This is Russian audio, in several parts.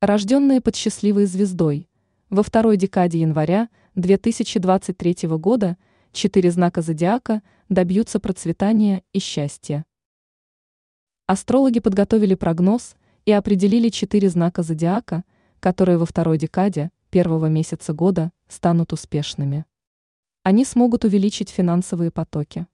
Рожденные под счастливой звездой. Во второй декаде января 2023 года четыре знака зодиака добьются процветания и счастья. Астрологи подготовили прогноз и определили четыре знака зодиака, которые во второй декаде первого месяца года станут успешными. Они смогут увеличить финансовые потоки.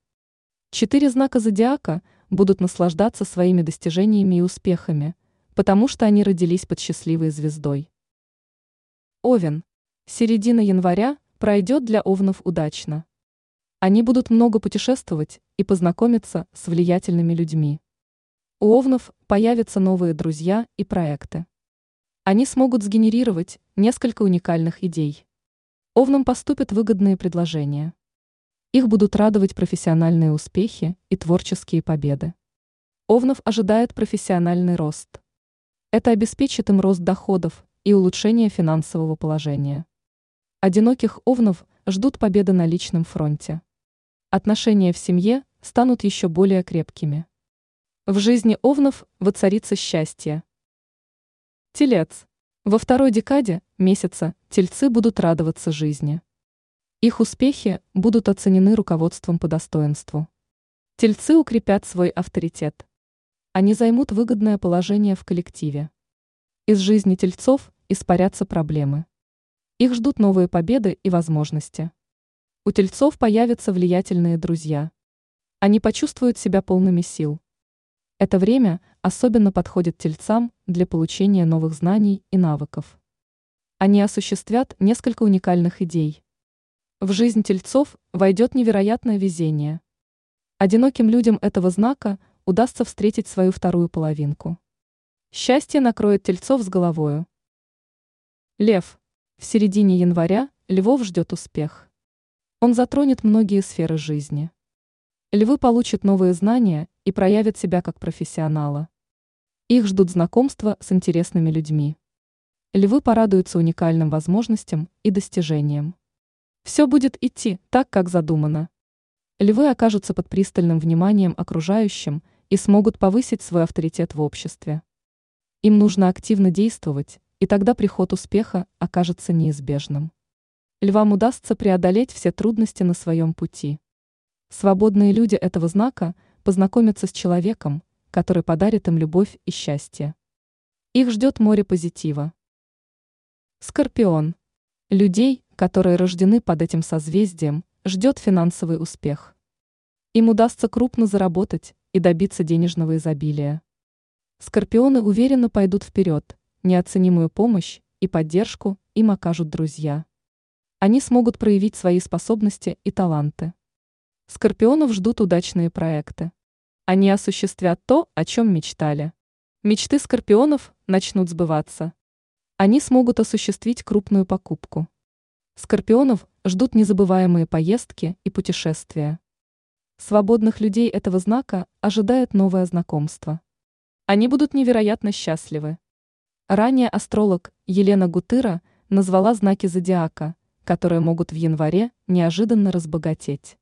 Четыре знака зодиака будут наслаждаться своими достижениями и успехами – потому что они родились под счастливой звездой. Овен. Середина января пройдет для овнов удачно. Они будут много путешествовать и познакомиться с влиятельными людьми. У овнов появятся новые друзья и проекты. Они смогут сгенерировать несколько уникальных идей. Овнам поступят выгодные предложения. Их будут радовать профессиональные успехи и творческие победы. Овнов ожидает профессиональный рост. Это обеспечит им рост доходов и улучшение финансового положения. Одиноких овнов ждут победы на личном фронте. Отношения в семье станут еще более крепкими. В жизни овнов воцарится счастье. Телец. Во второй декаде месяца тельцы будут радоваться жизни. Их успехи будут оценены руководством по достоинству. Тельцы укрепят свой авторитет. Они займут выгодное положение в коллективе. Из жизни тельцов испарятся проблемы. Их ждут новые победы и возможности. У тельцов появятся влиятельные друзья. Они почувствуют себя полными сил. Это время особенно подходит тельцам для получения новых знаний и навыков. Они осуществят несколько уникальных идей. В жизнь тельцов войдет невероятное везение. Одиноким людям этого знака – удастся встретить свою вторую половинку. Счастье накроет тельцов с головою. Лев. В середине января львов ждет успех. Он затронет многие сферы жизни. Львы получат новые знания и проявят себя как профессионала. Их ждут знакомства с интересными людьми. Львы порадуются уникальным возможностям и достижениям. Все будет идти так, как задумано. Львы окажутся под пристальным вниманием окружающим – и смогут повысить свой авторитет в обществе. Им нужно активно действовать, и тогда приход успеха окажется неизбежным. Львам удастся преодолеть все трудности на своем пути. Свободные люди этого знака познакомятся с человеком, который подарит им любовь и счастье. Их ждет море позитива. Скорпион. Людей, которые рождены под этим созвездием, ждет финансовый успех. Им удастся крупно заработать и добиться денежного изобилия. Скорпионы уверенно пойдут вперед, неоценимую помощь и поддержку им окажут друзья. Они смогут проявить свои способности и таланты. Скорпионов ждут удачные проекты. Они осуществят то, о чем мечтали. Мечты скорпионов начнут сбываться. Они смогут осуществить крупную покупку. Скорпионов ждут незабываемые поездки и путешествия. Свободных людей этого знака ожидает новое знакомство. Они будут невероятно счастливы. Ранее астролог Елена Гутыра назвала знаки зодиака, которые могут в январе неожиданно разбогатеть.